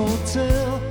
hotel.